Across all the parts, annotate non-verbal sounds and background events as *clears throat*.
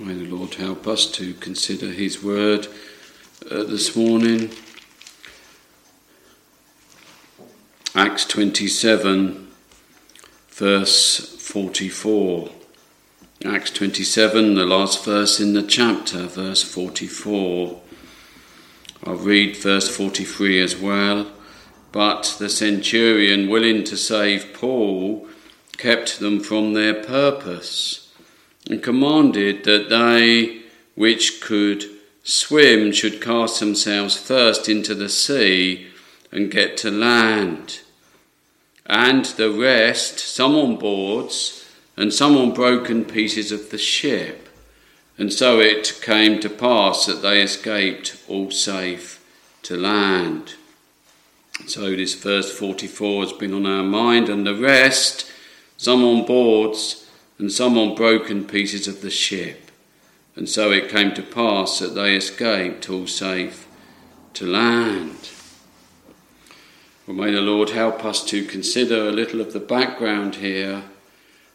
May the Lord help us to consider His word uh, this morning. Acts 27, verse 44. Acts 27, the last verse in the chapter, verse 44. I'll read verse 43 as well. But the centurion, willing to save Paul, kept them from their purpose and commanded that they which could swim should cast themselves first into the sea and get to land, and the rest, some on boards and some on broken pieces of the ship. And so it came to pass that they escaped all safe to land. So this verse 44 has been on our mind, and the rest, some on boards and some on broken pieces of the ship. And so it came to pass that they escaped all safe to land. Well, may the Lord help us to consider a little of the background here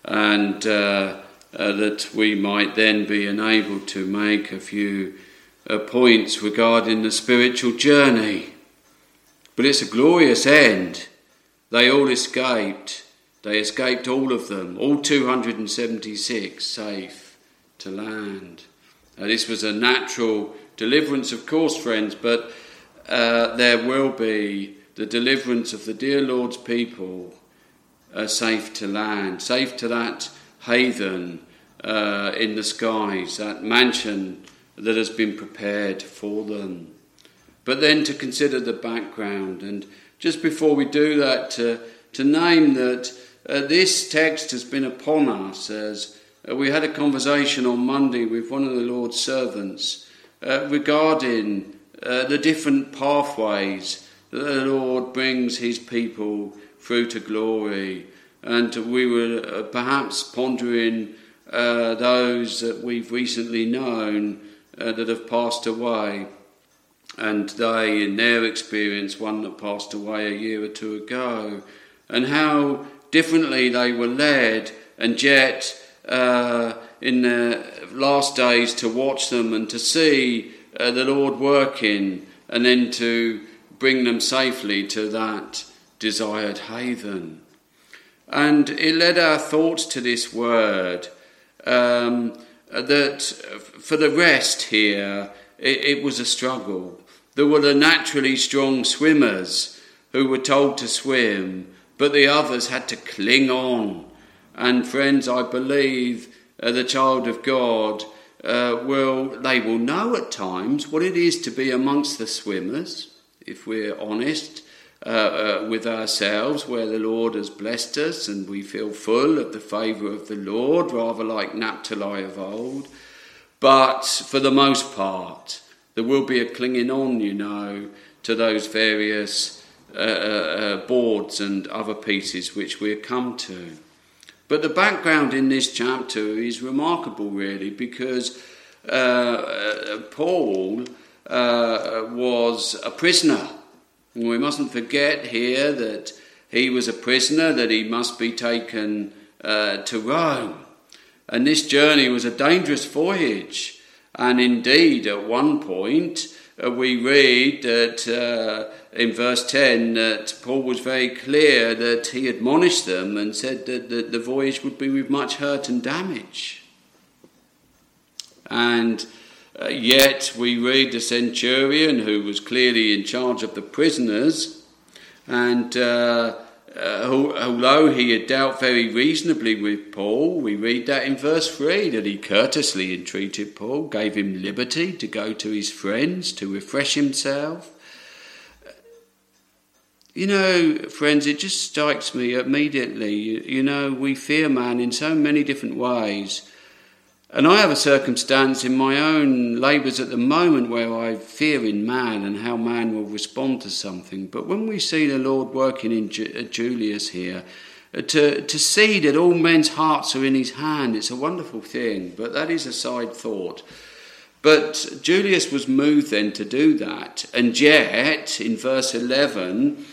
and uh, uh, that we might then be enabled to make a few uh, points regarding the spiritual journey. But it's a glorious end. They all escaped they escaped all of them, all 276 safe to land. Now, this was a natural deliverance, of course, friends, but uh, there will be the deliverance of the dear Lord's people uh, safe to land, safe to that haven uh, in the skies, that mansion that has been prepared for them. But then to consider the background, and just before we do that, to, to name that uh, this text has been upon us as uh, we had a conversation on Monday with one of the Lord's servants uh, regarding uh, the different pathways that the Lord brings his people through to glory. And we were uh, perhaps pondering uh, those that we've recently known that have passed away. And they, in their experience, one that passed away a year or two ago, and how differently they were led, and yet uh, in the last days to watch them and to see uh, the Lord working, and then to bring them safely to that desired haven. And it led our thoughts to this word um, that for the rest here, it, it was a struggle. There were the naturally strong swimmers who were told to swim, but the others had to cling on. And friends, I believe uh, the child of God uh, will, they will know at times what it is to be amongst the swimmers, if we're honest uh, uh with ourselves, where the Lord has blessed us and we feel full of the favour of the Lord, rather like Naphtali of old. But for the most part, there will be a clinging on, you know, to those various uh, uh, uh, boards and other pieces which we'll come to. But the background in this chapter is remarkable, really, because uh, uh Paul uh, was a prisoner. And we mustn't forget here that he was a prisoner, that he must be taken to Rome. And this journey was a dangerous voyage. And indeed, at one point, we read that in verse 10 that Paul was very clear that he admonished them and said that the, the voyage would be with much hurt and damage. And uh, yet we read the centurion who was clearly in charge of the prisoners, and uh, uh, although he had dealt very reasonably with Paul, we read that in verse 3 that he courteously entreated Paul, gave him liberty to go to his friends to refresh himself. You know, friends, it just strikes me immediately. You, you, know, we fear man in so many different ways. And I have a circumstance in my own labours at the moment where I fear in man and how man will respond to something. But when we see the Lord working in Ju- Julius here, uh, to, to see that all men's hearts are in his hand, it's a wonderful thing. But that is a side thought. But Julius was moved then to do that. And yet, in verse 11,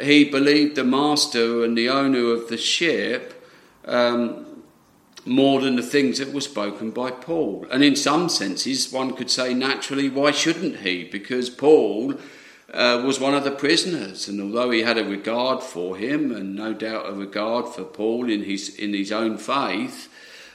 he believed the master and the owner of the ship um, more than the things that were spoken by Paul. And in some senses, one could say naturally, why shouldn't he? Because Paul uh, was one of the prisoners, and although he had a regard for him, and no doubt a regard for Paul in his in his own faith,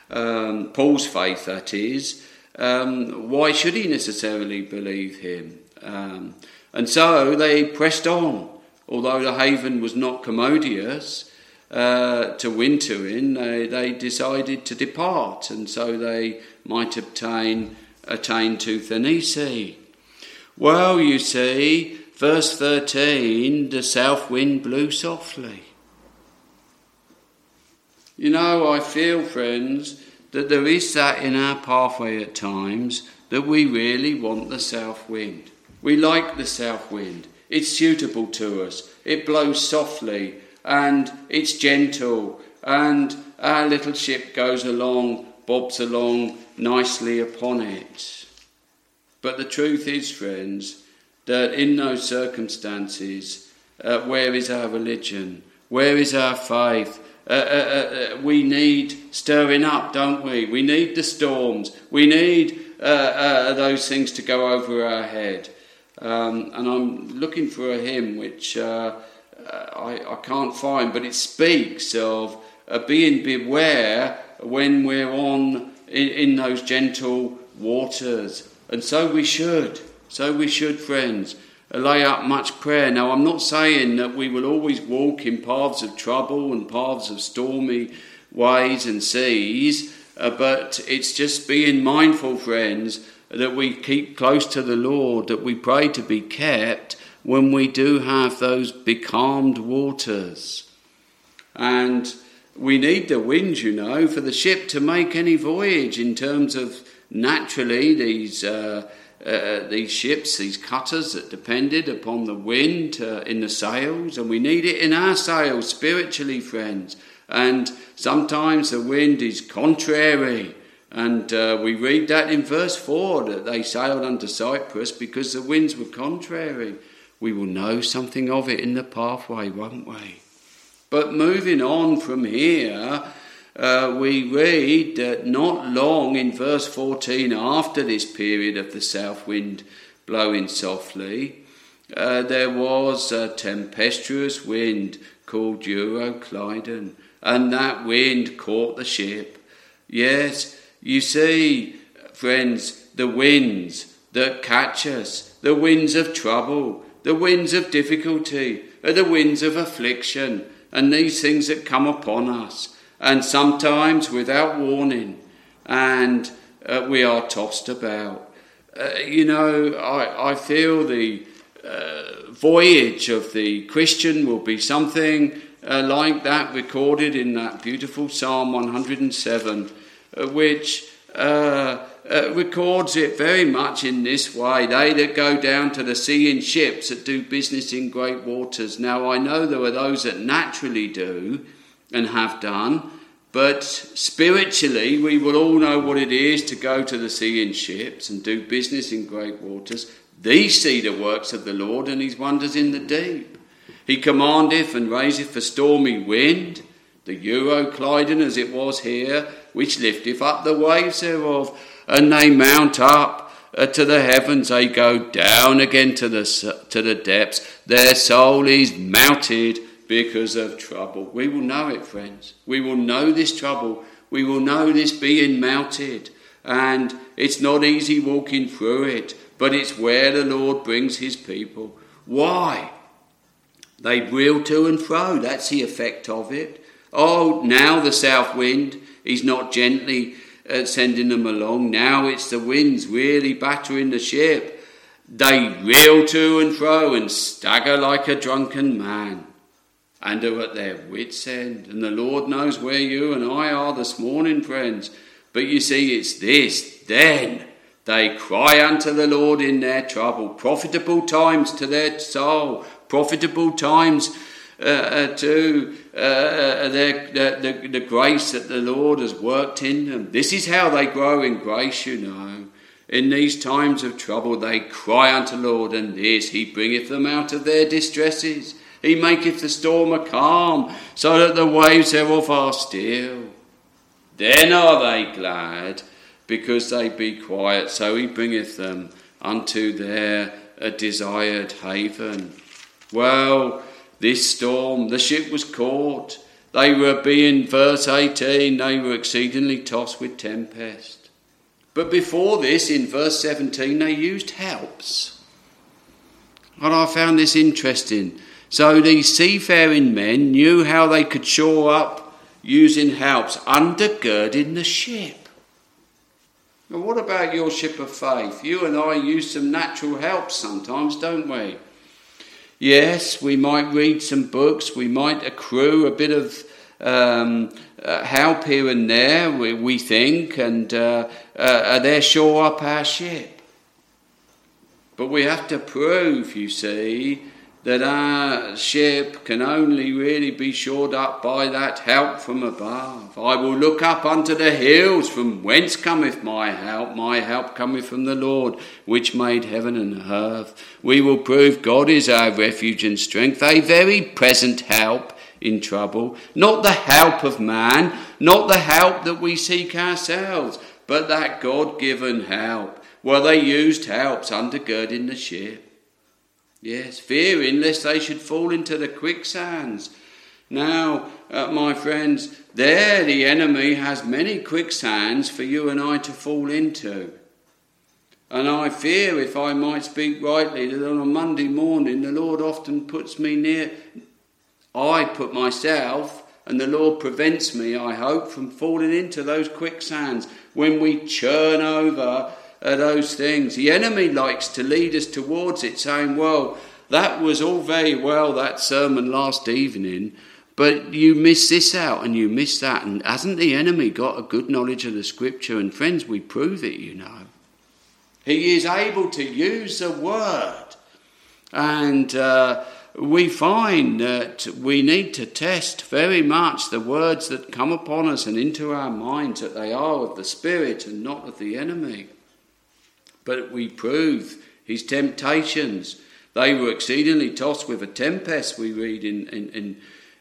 um, Paul's faith that is, um, why should he necessarily believe him? Um, and so they pressed on, although the haven was not commodious uh, to winter in, they, they decided to depart, and so they might obtain attain to Phoenicia. Well, you see, verse 13, the south wind blew softly. You know, I feel, friends, that there is that in our pathway at times that we really want the south wind. We like the south wind. It's suitable to us. It blows softly and it's gentle, and our little ship goes along, bobs along nicely upon it. But the truth is, friends, that in those circumstances, uh, where is our religion? Where is our faith? Uh, uh, uh, uh we need stirring up, don't we? We need the storms. We need uh, those things to go over our head. Um, and I'm looking for a hymn which I, I can't find, but it speaks of uh, being beware when we're on in, in those gentle waters. And so we should. So we should, friends, uh, lay up much prayer. Now, I'm not saying that we will always walk in paths of trouble and paths of stormy ways and seas, uh, but it's just being mindful, friends, that we keep close to the Lord, that we pray to be kept, when we do have those becalmed waters. And we need the wind, you know, for the ship to make any voyage in terms of naturally these. Uh, uh, these ships, these cutters that depended upon the wind uh, in the sails, and we need it in our sails spiritually, friends. And sometimes the wind is contrary, and uh, we read that in verse 4 that they sailed unto Cyprus because the winds were contrary we will know something of it in the pathway, won't we? But moving on from here, uh, we read that not long in verse 14, after this period of the south wind blowing softly, uh, there was a tempestuous wind called Euroclydon, and that wind caught the ship. Yes, you see, friends, the winds that catch us, the winds of trouble, the winds of difficulty, are the winds of affliction, and these things that come upon us, and sometimes without warning, and uh, we are tossed about. Uh, you know, I, I feel the uh, voyage of the Christian will be something uh, like that recorded in that beautiful Psalm 107, uh, which uh, records it very much in this way. They that go down to the sea in ships that do business in great waters. Now, I know there are those that naturally do and have done, but spiritually, we will all know what it is to go to the sea in ships and do business in great waters. These see the works of the Lord and his wonders in the deep. He commandeth and raiseth a stormy wind, the Euroclydon as it was here, which lifteth up the waves thereof and they mount up uh, to the heavens, they go down again to the, to the depths. Their soul is melted because of trouble. We will know it, friends. We will know this trouble. We will know this being melted. And it's not easy walking through it, but it's where the Lord brings his people. Why? They reel to and fro. That's the effect of it. Oh, now the south wind is not gently uh, sending them along. Now it's the winds really battering the ship. They reel to and fro and stagger like a drunken man and are at their wits' end. And the Lord knows where you and I are this morning, friends. But you see, it's this. Then they cry unto the Lord in their trouble. Profitable times to their soul, profitable times uh, uh, to uh, uh the, the, the grace that the Lord has worked in them. This is how they grow in grace, you know. In these times of trouble, they cry unto Lord, and this He bringeth them out of their distresses. He maketh the storm a calm, so that the waves thereof are still. Then are they glad, because they be quiet. So he bringeth them unto their desired haven. Well, this storm, the ship was caught. They were being, verse 18, they were exceedingly tossed with tempest. But before this, in verse 17, they used helps. And I found this interesting. So these seafaring men knew how they could shore up using helps, undergirding the ship. And what about your ship of faith? You and I use some natural helps sometimes, don't we? Yes, we might read some books, we might accrue a bit of um, uh, help here and there, we, we think, and uh, uh, they shore up our ship. But we have to prove, you see, that our ship can only really be shored up by that help from above. I will look up unto the hills, from whence cometh my help? My help cometh from the Lord, which made heaven and earth. We will prove God is our refuge and strength, a very present help in trouble. Not the help of man, not the help that we seek ourselves, but that God given help. Well, they used helps undergirding the ship. Yes, fearing lest they should fall into the quicksands. Now, uh, my friends, there the enemy has many quicksands for you and I to fall into. And I fear, if I might speak rightly, that on a Monday morning the Lord often puts me near. I put myself, and the Lord prevents me, I hope, from falling into those quicksands when we churn over uh, those things. The enemy likes to lead us towards it, saying, Well, that was all very well, that sermon last evening, but you miss this out and you miss that. And hasn't the enemy got a good knowledge of the scripture? And friends, we prove it, you know. He is able to use the word. And uh, we find that we need to test very much the words that come upon us and into our minds that they are of the Spirit and not of the enemy but we prove his temptations. They were exceedingly tossed with a tempest, we read in, in, in,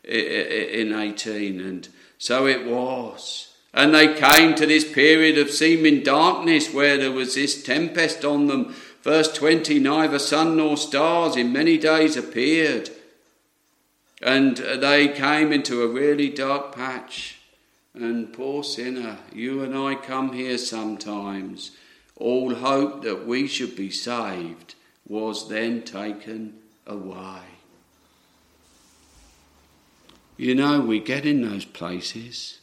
in 18, and so it was. And they came to this period of seeming darkness where there was this tempest on them. Verse 20 neither sun nor stars in many days appeared. And they came into a really dark patch. And poor sinner, you and I come here sometimes all hope that we should be saved was then taken away. You know, we get in those places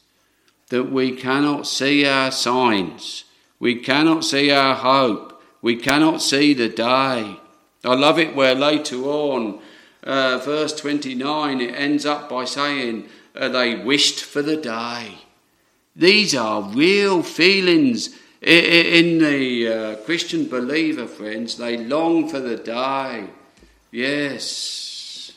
that we cannot see our signs, we cannot see our hope, we cannot see the day. I love it where later on, uh, verse 29, it ends up by saying, uh, They wished for the day. These are real feelings in the uh, Christian believer, friends, they long for the day. Yes.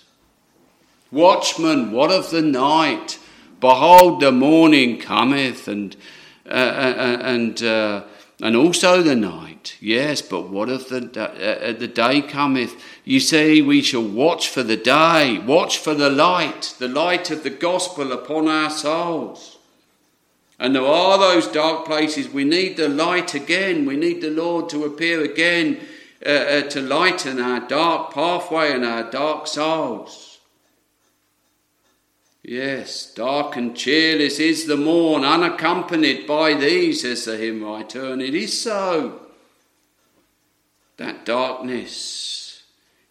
Watchman, what of the night? Behold, the morning cometh, and uh, uh, uh and uh, and also the night. Yes, but what of the uh, the day cometh? You see, we shall watch for the day, watch for the light, the light of the gospel upon our souls. And there are those dark places. We need the light again. We need the Lord to appear again uh, uh, to lighten our dark pathway and our dark souls. Yes, dark and cheerless is the morn, unaccompanied by thee, says the hymn writer, and it is so. That darkness.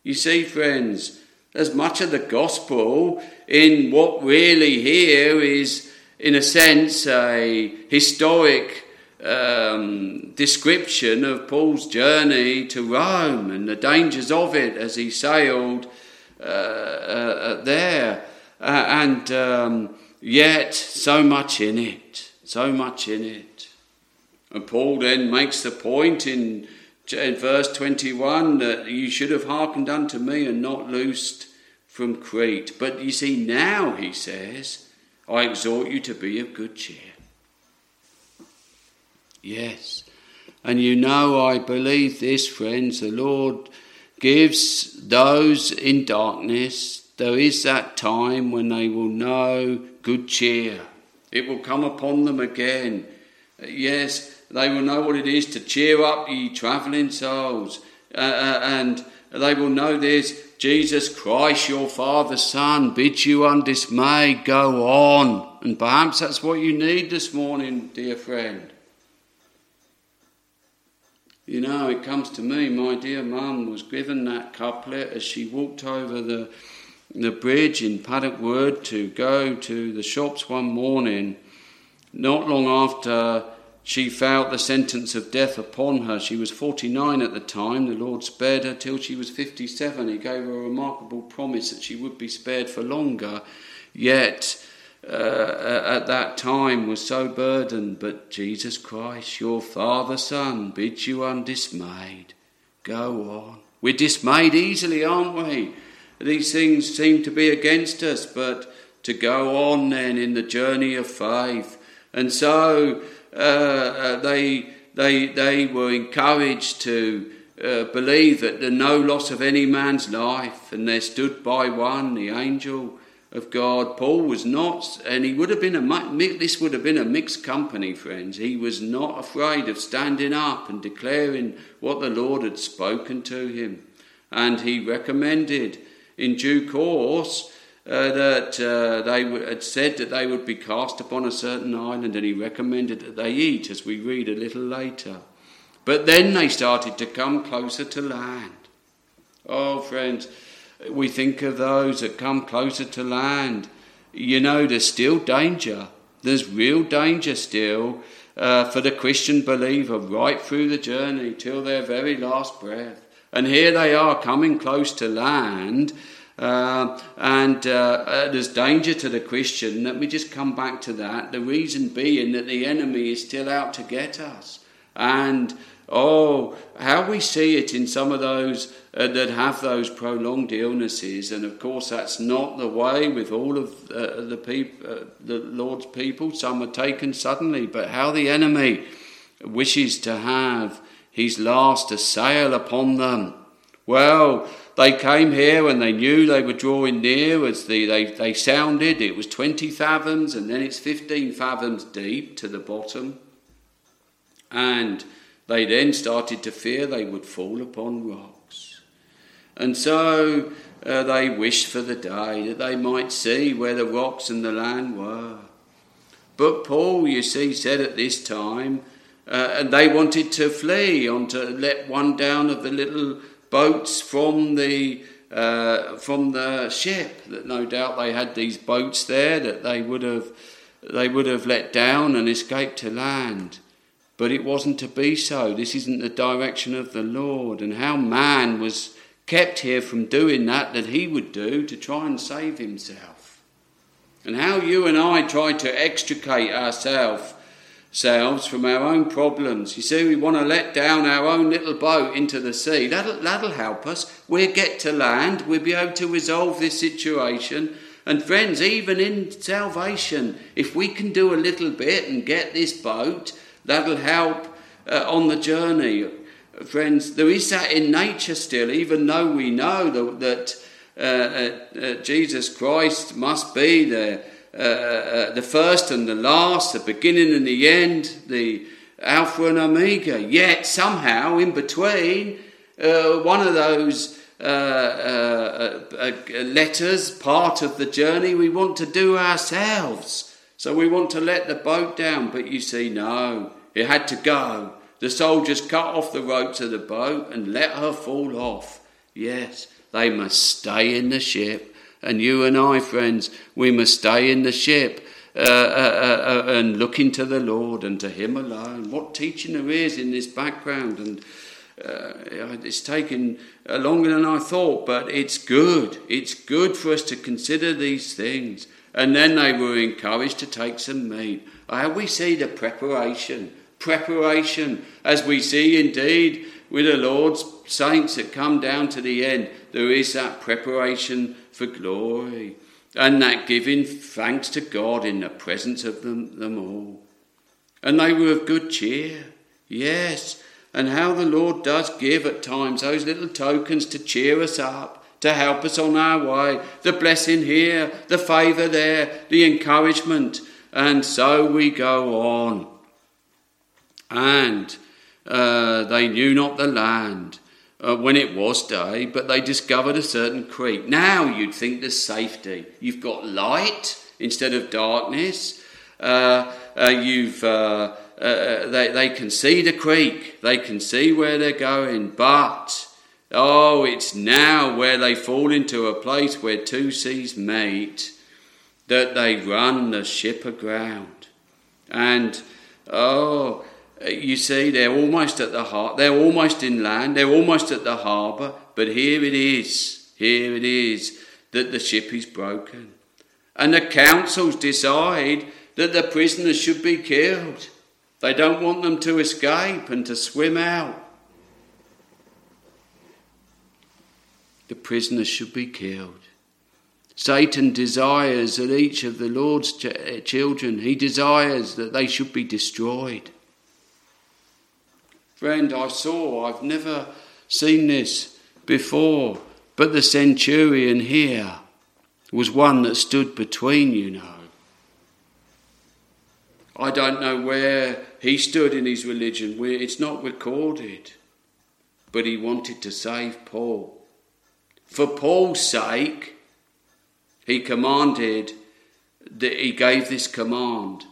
You see, friends, there's much of the gospel in what really here is in a sense, a historic um, description of Paul's journey to Rome and the dangers of it as he sailed uh, uh, there. Uh, and um, yet, so much in it, so much in it. And Paul then makes the point in, in verse 21 that you should have hearkened unto me and not loosed from Crete. But you see, now, he says, I exhort you to be of good cheer. Yes. And you know, I believe this, friends, the Lord gives those in darkness, there is that time when they will know good cheer. It will come upon them again. Yes, they will know what it is to cheer up ye travelling souls. Uh, uh, and they will know this Jesus Christ, your Father's Son, bids you undismayed go on. And perhaps that's what you need this morning, dear friend. You know, it comes to me, my dear mum was given that couplet as she walked over the, the bridge in Paddock Wood to go to the shops one morning, not long after she felt the sentence of death upon her. She was 49 at the time. The Lord spared her till she was 57. He gave her a remarkable promise that she would be spared for longer. Yet, uh, at that time, was so burdened. But Jesus Christ, your Father, Son, bids you undismayed. Go on. We're dismayed easily, aren't we? These things seem to be against us, but to go on then in the journey of faith. And so, uh, uh, they, they, they were encouraged to uh, believe that there's no loss of any man's life, and there stood by one, the angel of God. Paul was not, and he would have been a, this would have been a mixed company, friends. He was not afraid of standing up and declaring what the Lord had spoken to him. And he recommended in due course uh, that uh, they had said that they would be cast upon a certain island, and he recommended that they eat, as we read a little later. But then they started to come closer to land. Oh, friends, we think of those that come closer to land. You know, there's still danger. There's real danger still uh, for the Christian believer right through the journey till their very last breath. And here they are coming close to land uh, and uh, uh, there's danger to the Christian. Let me just come back to that. The reason being that the enemy is still out to get us. And oh, how we see it in some of those uh, that have those prolonged illnesses. And of course, that's not the way with all of uh, the, peop- uh, the Lord's people. Some are taken suddenly. But how the enemy wishes to have his last assail upon them. Well, they came here and they knew they were drawing near as the, they, they sounded. It was 20 fathoms and then it's 15 fathoms deep to the bottom. And they then started to fear they would fall upon rocks. And so uh, they wished for the day that they might see where the rocks and the land were. But Paul, you see, said at this time, uh, and they wanted to flee on to let one down of the little boats from the uh, from the ship. That no doubt they had these boats there that they would have they would have let down and escaped to land. But it wasn't to be so. This isn't the direction of the Lord. And how man was kept here from doing that that he would do to try and save himself. And how you and I try to extricate ourselves ourselves from our own problems. You see, we want to let down our own little boat into the sea. That'll, that'll help us. We'll get to land. We'll be able to resolve this situation. And friends, even in salvation, if we can do a little bit and get this boat, that'll help uh, on the journey. Friends, there is that in nature still, even though we know that, uh, uh, uh, Jesus Christ must be there uh, uh, the first and the last, the beginning and the end, the Alpha and Omega. Yet somehow in between, uh, one of those uh, uh, uh, letters, part of the journey, we want to do ourselves. So we want to let the boat down, but you see, no, it had to go. The soldiers cut off the ropes of the boat and let her fall off. Yes, they must stay in the ship and you and I, friends, we must stay in the ship uh, uh, uh, uh, and look into the Lord and to Him alone. What teaching there is in this background. And uh, it's taken longer than I thought, but it's good. It's good for us to consider these things. And then they were encouraged to take some meat. How we see the preparation, preparation, as we see indeed with the Lord's saints that come down to the end, there is that preparation for glory, and that giving thanks to God in the presence of them, them all. And they were of good cheer, yes, and how the Lord does give at times those little tokens to cheer us up, to help us on our way, the blessing here, the favour there, the encouragement. And so we go on. And uh, they knew not the land uh, when it was day, but they discovered a certain creek. Now you'd think there's safety. You've got light instead of darkness. Uh, uh you've uh, they, they can see the creek, they can see where they're going, but oh, it's now where they fall into a place where two seas meet that they run the ship aground. And oh, you see, they're almost at the heart, they're almost inland, they're almost at the harbour, but here it is, here it is that the ship is broken. And the councils decide that the prisoners should be killed. They don't want them to escape and to swim out. The prisoners should be killed. Satan desires that each of the Lord's ch- children, he desires that they should be destroyed. Friend, I saw, I've never seen this before, but the centurion here was one that stood between, you know. I don't know where he stood in his religion, it's not recorded, but he wanted to save Paul. For Paul's sake, he commanded that he gave this command,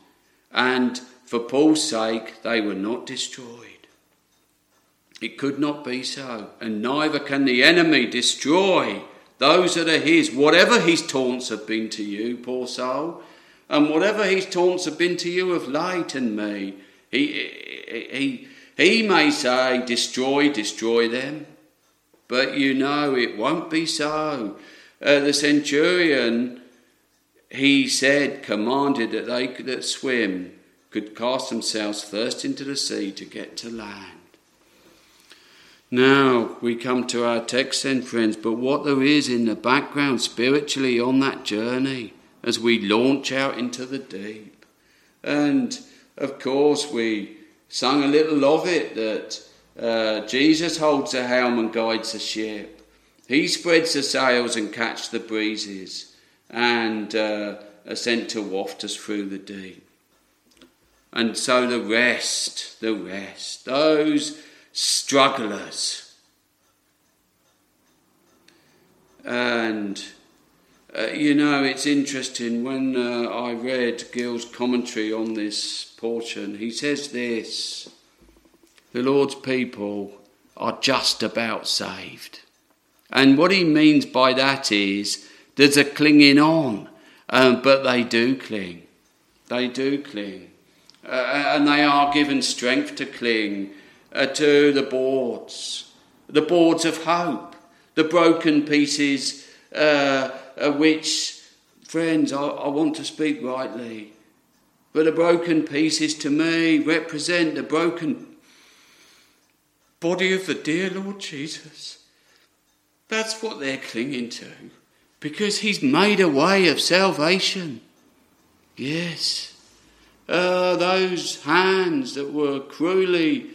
and for Paul's sake, they were not destroyed. It could not be so, and neither can the enemy destroy those that are his, whatever his taunts have been to you, poor soul, and whatever his taunts have been to you of late and me. He, he, he may say, destroy, destroy them, but you know it won't be so. Uh, the centurion, he said, commanded that they that swim could cast themselves first into the sea to get to land. Now we come to our text then, friends, but what there is in the background spiritually on that journey as we launch out into the deep. And of course, we sung a little of it that uh, Jesus holds the helm and guides the ship. He spreads the sails and catches the breezes and uh, are sent to waft us through the deep. And so the rest, the rest, those strugglers. And uh, you know, it's interesting when uh, I read Gill's commentary on this portion, he says this the Lord's people are just about saved. And what he means by that is there's a clinging on, um, but they do cling. They do cling. Uh, and they are given strength to cling uh, to the boards, the boards of hope, the broken pieces uh, which, friends, I, I want to speak rightly, but the broken pieces to me represent the broken body of the dear Lord Jesus. That's what they're clinging to because He's made a way of salvation. Yes. Uh, those hands that were cruelly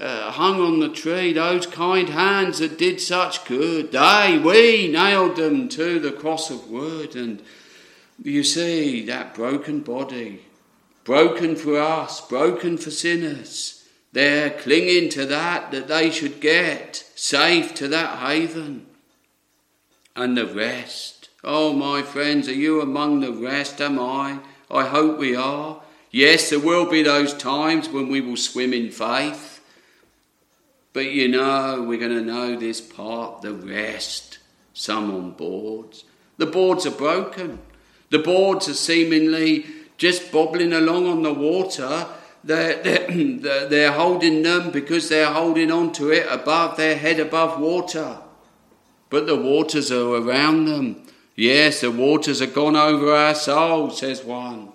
uh, hung on the tree, those kind hands that did such good, they, we nailed them to the cross of wood. And you see that broken body, broken for us, broken for sinners. They're clinging to that that they should get, safe to that haven. And the rest. Oh, my friends, are you among the rest? Am I? I hope we are. Yes, there will be those times when we will swim in faith. But you know, we're going to know this part, the rest. Some on boards. The boards are broken. The boards are seemingly just bobbling along on the water. They're, *clears throat* they're, they're holding them because they're holding on to it above their head above water. But the waters are around them. Yes, the waters are gone over our souls, says one.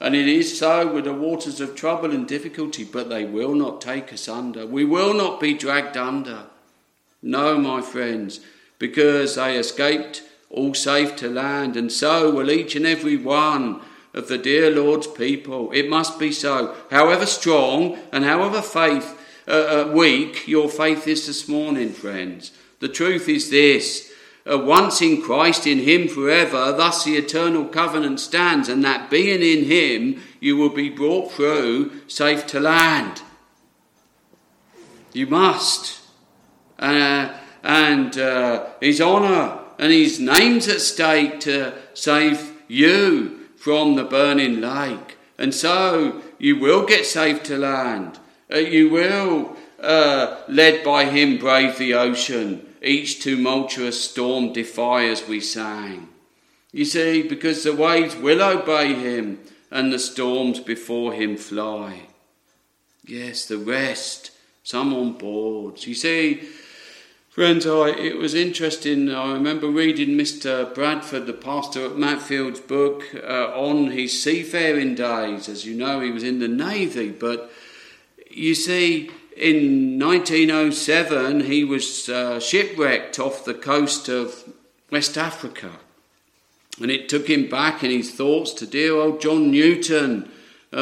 And it is so with the waters of trouble and difficulty, but they will not take us under. We will not be dragged under. No, my friends, because they escaped all safe to land, and so will each and every one of the dear Lord's people. It must be so. However strong and however faith uh, uh, weak your faith is this morning, friends, the truth is this: uh, once in Christ, in Him forever, thus the eternal covenant stands, and that being in Him, you will be brought through safe to land. You must. Uh, and uh, His honour and His name's at stake to save you from the burning lake. And so you will get safe to land. Uh, you will, uh, led by Him, brave the ocean each tumultuous storm defy as we sang. You see, because the waves will obey him and the storms before him fly. Yes, the rest, some on board. You see, friends, I, it was interesting. I remember reading Mr. Bradford, the pastor at Matfield's book, uh, on his seafaring days. As you know, he was in the Navy, but you see, in 1907, he was uh, shipwrecked off the coast of West Africa. And it took him back in his thoughts to dear old John Newton uh,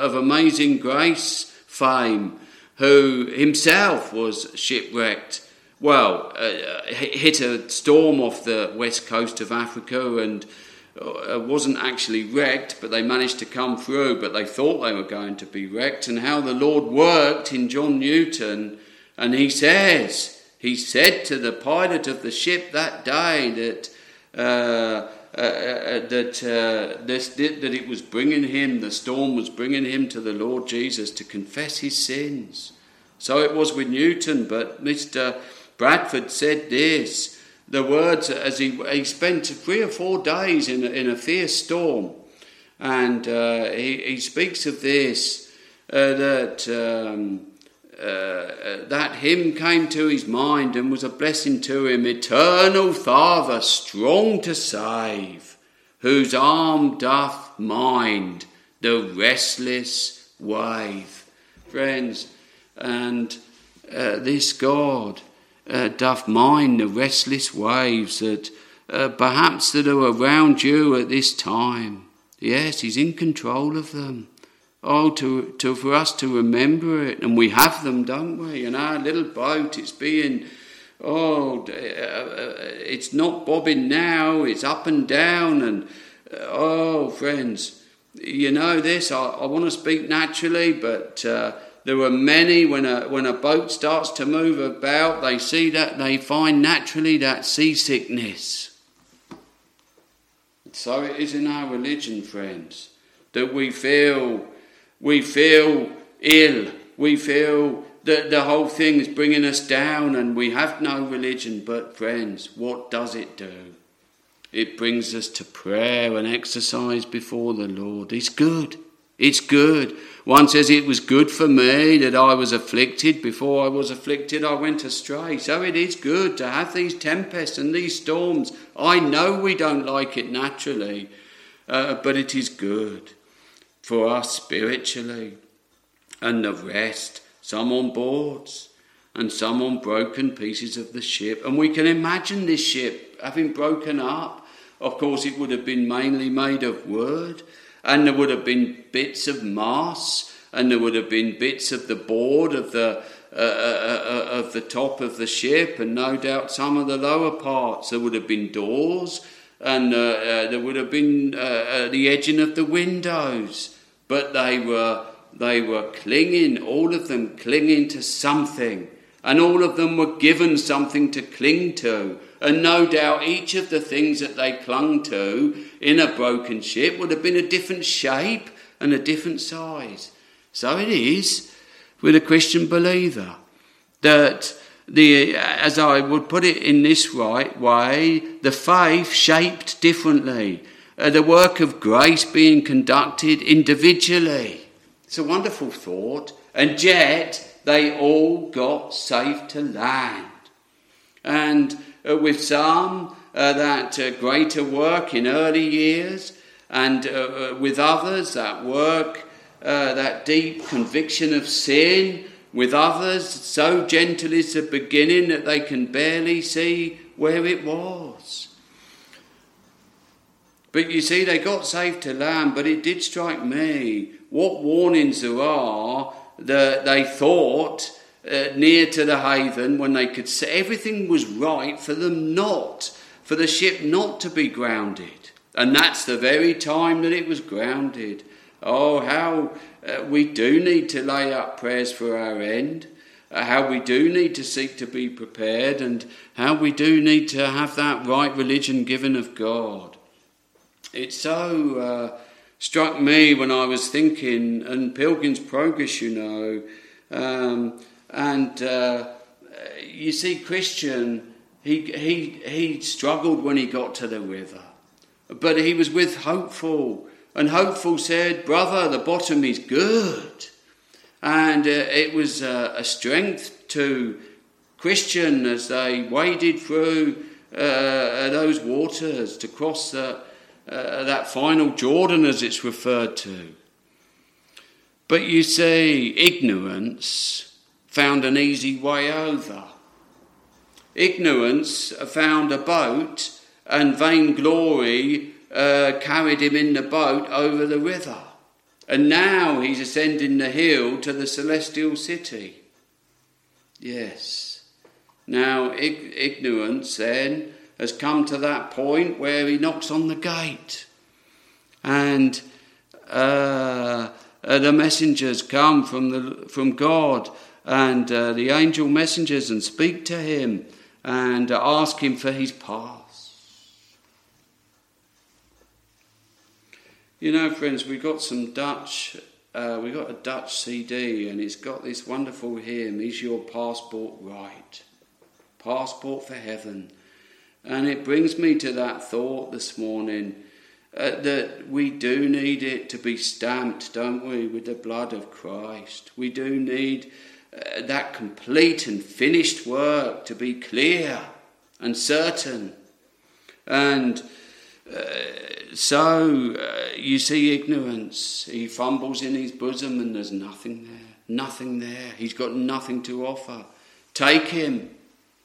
of Amazing Grace fame, who himself was shipwrecked. Well, uh, hit a storm off the west coast of Africa and uh, wasn't actually wrecked, but they managed to come through, but they thought they were going to be wrecked, and how the Lord worked in John Newton. And he says, he said to the pilot of the ship that day that. Uh, uh, uh, that uh, this, that it was bringing him, the storm was bringing him to the Lord Jesus to confess his sins. So it was with Newton, but Mr. Bradford said this the words as he, he spent three or four days in a, in a fierce storm. And uh, he, he speaks of this uh, that, um, uh, that hymn came to his mind and was a blessing to him. Eternal Father, strong to save, whose arm doth mind the restless wave. Friends, and uh, this God uh, doth mind the restless waves that uh, perhaps that are around you at this time. Yes, He's in control of them. Oh, to, to for us to remember it, and we have them, don't we? In our little boat, it's being, oh, uh, it's not bobbing now, it's up and down, and oh, friends, you know this. I, I want to speak naturally, but uh, there were many, when a, when a boat starts to move about, they see that, they find naturally that seasickness. So it is in our religion, friends, that we feel, we feel ill, we feel that the whole thing is bringing us down and we have no religion. But, friends, what does it do? It brings us to prayer and exercise before the Lord. It's good. It's good. One says, It was good for me that I was afflicted. Before I was afflicted, I went astray. So it is good to have these tempests and these storms. I know we don't like it naturally, uh, but it is good for us spiritually. And the rest, some on boards and some on broken pieces of the ship. And we can imagine this ship having broken up. Of course, it would have been mainly made of wood and there would have been bits of mass, and there would have been bits of the board of the uh, uh, uh, of the top of the ship, and no doubt some of the lower parts. There would have been doors, and uh, uh, there would have been uh, the edging of the windows, but they were they were clinging, all of them clinging to something, and all of them were given something to cling to. And no doubt each of the things that they clung to in a broken ship would have been a different shape and a different size. So it is with a Christian believer that the, as I would put it in this right way, the faith shaped differently, uh, the work of grace being conducted individually. It's a wonderful thought, and yet they all got safe to land. And uh, with some uh, that uh, greater work in early years, and with others that work, that deep conviction of sin, with others so gentle is the beginning that they can barely see where it was. But you see, they got safe to land, but it did strike me what warnings there are that they thought uh, near to the haven when they could see everything was right for them not for the ship not to be grounded. And that's the very time that it was grounded. Oh, how uh, we do need to lay up prayers for our end, uh, how we do need to seek to be prepared, and how we do need to have that right religion given of God. It so uh, struck me when I was thinking, and Pilgrim's Progress, you know, um, and uh, you see, Christian, he, he, he struggled when he got to the river, but he was with Hopeful and Hopeful said, Brother, the bottom is good. And uh, it was uh, a strength to Christian as they waded through uh, those waters to cross uh, that final Jordan, as it's referred to. But you see, ignorance found an easy way over. Ignorance found a boat, and vainglory uh, carried him in the boat over the river. And now he's ascending the hill to the celestial city. Yes. Now, ig- ignorance then has come to that point where he knocks on the gate. And uh, uh, the messengers come from, the, from God and uh, the angel messengers and speak to him and ask him for his path. You know, friends, we got some Dutch. Uh, we got a Dutch CD, and it's got this wonderful hymn. Is your passport right? Passport for heaven, and it brings me to that thought this morning. Uh, that we do need it to be stamped, don't we, with the blood of Christ. We do need uh, that complete and finished work to be clear and certain. And uh, so uh, you see ignorance. He fumbles in his bosom and there's nothing there. Nothing there. He's got nothing to offer. Take him.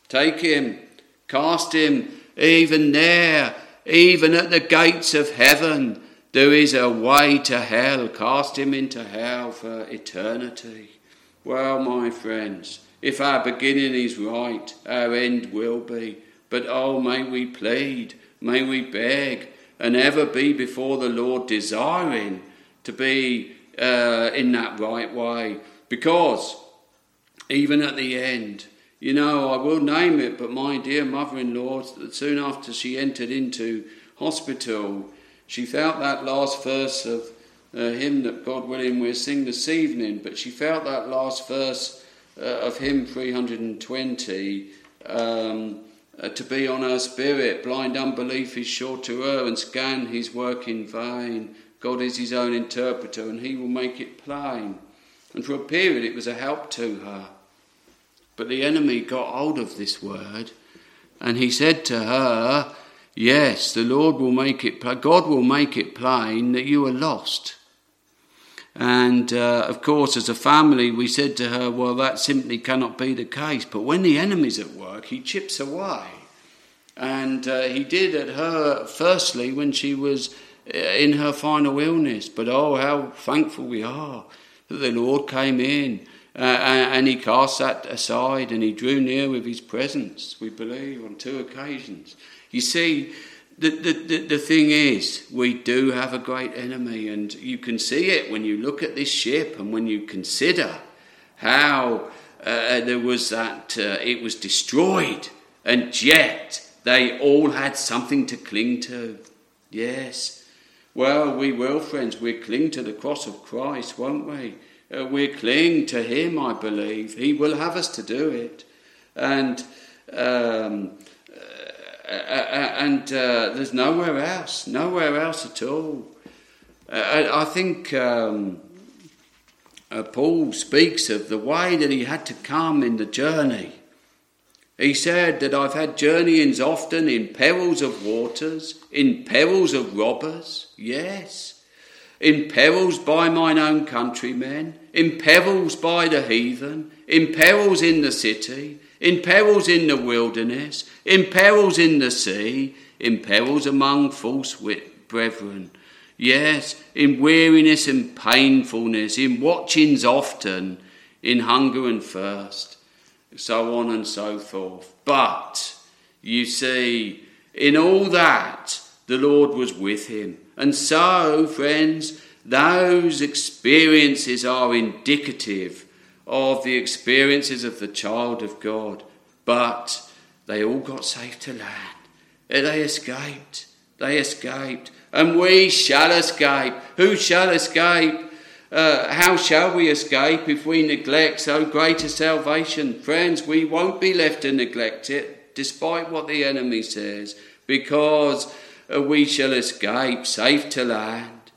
Take him. Cast him. Even there, even at the gates of heaven, there is a way to hell. Cast him into hell for eternity. Well, my friends, if our beginning is right, our end will be. But oh, may we plead, may we beg, and ever be before the Lord desiring to be uh, in that right way. Because even at the end, you know, I will name it, but my dear mother in law, soon after she entered into hospital, she felt that last verse of uh, hymn that God willing we'll sing this evening, but she felt that last verse uh, of hymn 320. Um, uh, to be on her spirit. Blind unbelief is sure to err and scan his work in vain. God is his own interpreter and he will make it plain. And for a period it was a help to her. But the enemy got hold of this word and he said to her, Yes, the Lord will make it, God will make it plain that you are lost. And uh, of course, as a family, we said to her, Well, that simply cannot be the case. But when the enemy's at work, he chips away. And uh, he did at her, firstly, when she was uh, in her final illness. But oh, how thankful we are that the Lord came in uh, and he cast that aside and he drew near with his presence, we believe, on two occasions. You see, the, the, the, thing is, we do have a great enemy, and you can see it when you look at this ship and when you consider how uh, there was that, uh, it was destroyed, and yet they all had something to cling to. Yes. Well, we will, friends. We cling to the cross of Christ, won't we? Uh, we cling to Him, I believe. He will have us to do it. And um, uh, uh, and uh, there's nowhere else, nowhere else at all. I, I think um, Paul speaks of the way that he had to come in the journey. He said that I've had journeyings often in perils of waters, in perils of robbers, yes, in perils by mine own countrymen, in perils by the heathen, in perils in the city, in perils in the wilderness, in perils in the sea, in perils among false wit- brethren. Yes, in weariness and painfulness, in watchings often, in hunger and thirst, so on and so forth. But, you see, in all that, the Lord was with him. And so, friends, those experiences are indicative of the experiences of the child of God. But they all got safe to land. They escaped. They escaped. And we shall escape. Who shall escape? Uh, how shall we escape if we neglect so great a salvation? Friends, we won't be left to neglect it, despite what the enemy says, because we shall escape safe to land.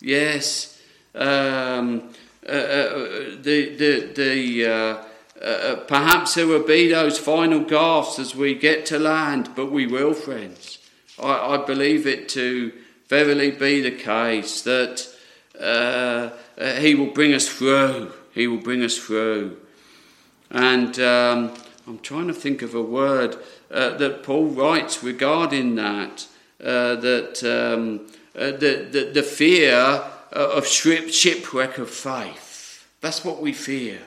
Yes, um, uh, uh the, the, the, uh, uh, perhaps there will be those final gasps as we get to land, but we will, friends. I, I believe it to verily be the case that uh, uh, He will bring us through. He will bring us through. And um, I'm trying to think of a word uh, that Paul writes regarding that. Uh, that um, uh, the, the, the fear of shipwreck of faith. That's what we fear.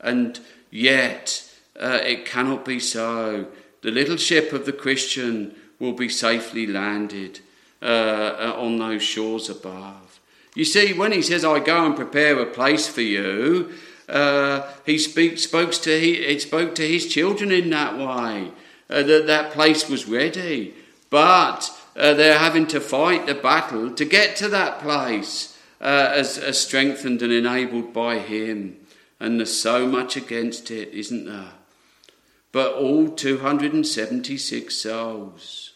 And yet, uh, it cannot be so. The little ship of the Christian will be safely landed uh, on those shores above. You see, when he says, I go and prepare a place for you, uh, he speak, spoke, to, he, he, spoke to his children in that way, uh, that that place was ready. But uh, they're having to fight the battle to get to that place uh, as, as strengthened and enabled by him. And there's so much against it, isn't there? But all 276 souls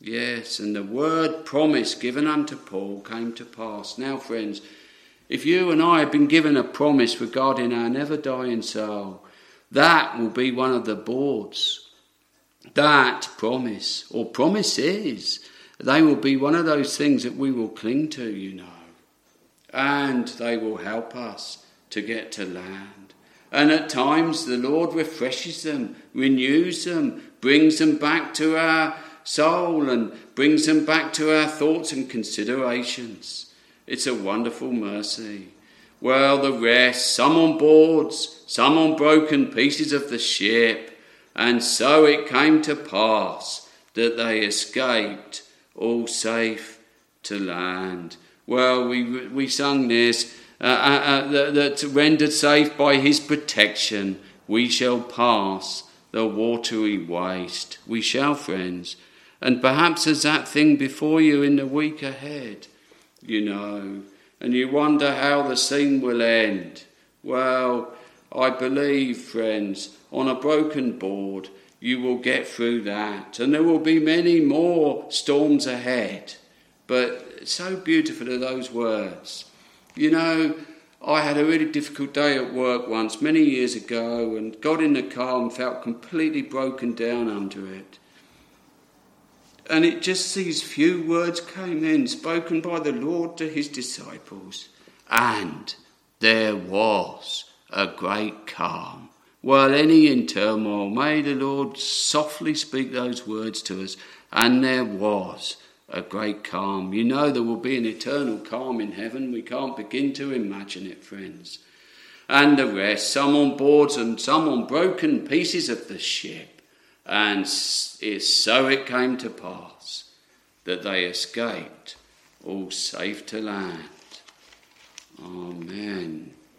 Yes, and the word promise given unto Paul came to pass. Now, friends, if you and I have been given a promise regarding our never dying soul, that will be one of the boards. That promise, or promises, they will be one of those things that we will cling to, you know. And they will help us to get to land. And at times the Lord refreshes them, renews them, brings them back to our soul and brings them back to our thoughts and considerations. It's a wonderful mercy. Well, the rest, some on boards, some on broken pieces of the ship, and so it came to pass that they escaped all safe to land. Well, we, we sung this uh, uh, uh, that, rendered safe by his protection, we shall pass the watery waste. We shall, friends. And perhaps there's that thing before you in the week ahead, you know, and you wonder how the scene will end. Well, I believe, friends, on a broken board, you will get through that. And there will be many more storms ahead. But so beautiful are those words. You know, I had a really difficult day at work once, many years ago, and got in the car and felt completely broken down under it. And it just these few words came in, spoken by the Lord to his disciples. And there was a great calm. While any in turmoil, may the Lord softly speak those words to us. And there was a great calm. You know, there will be an eternal calm in heaven. We can't begin to imagine it, friends. And the rest, some on boards and some on broken pieces of the ship and so it came to pass that they escaped all safe to land. Amen.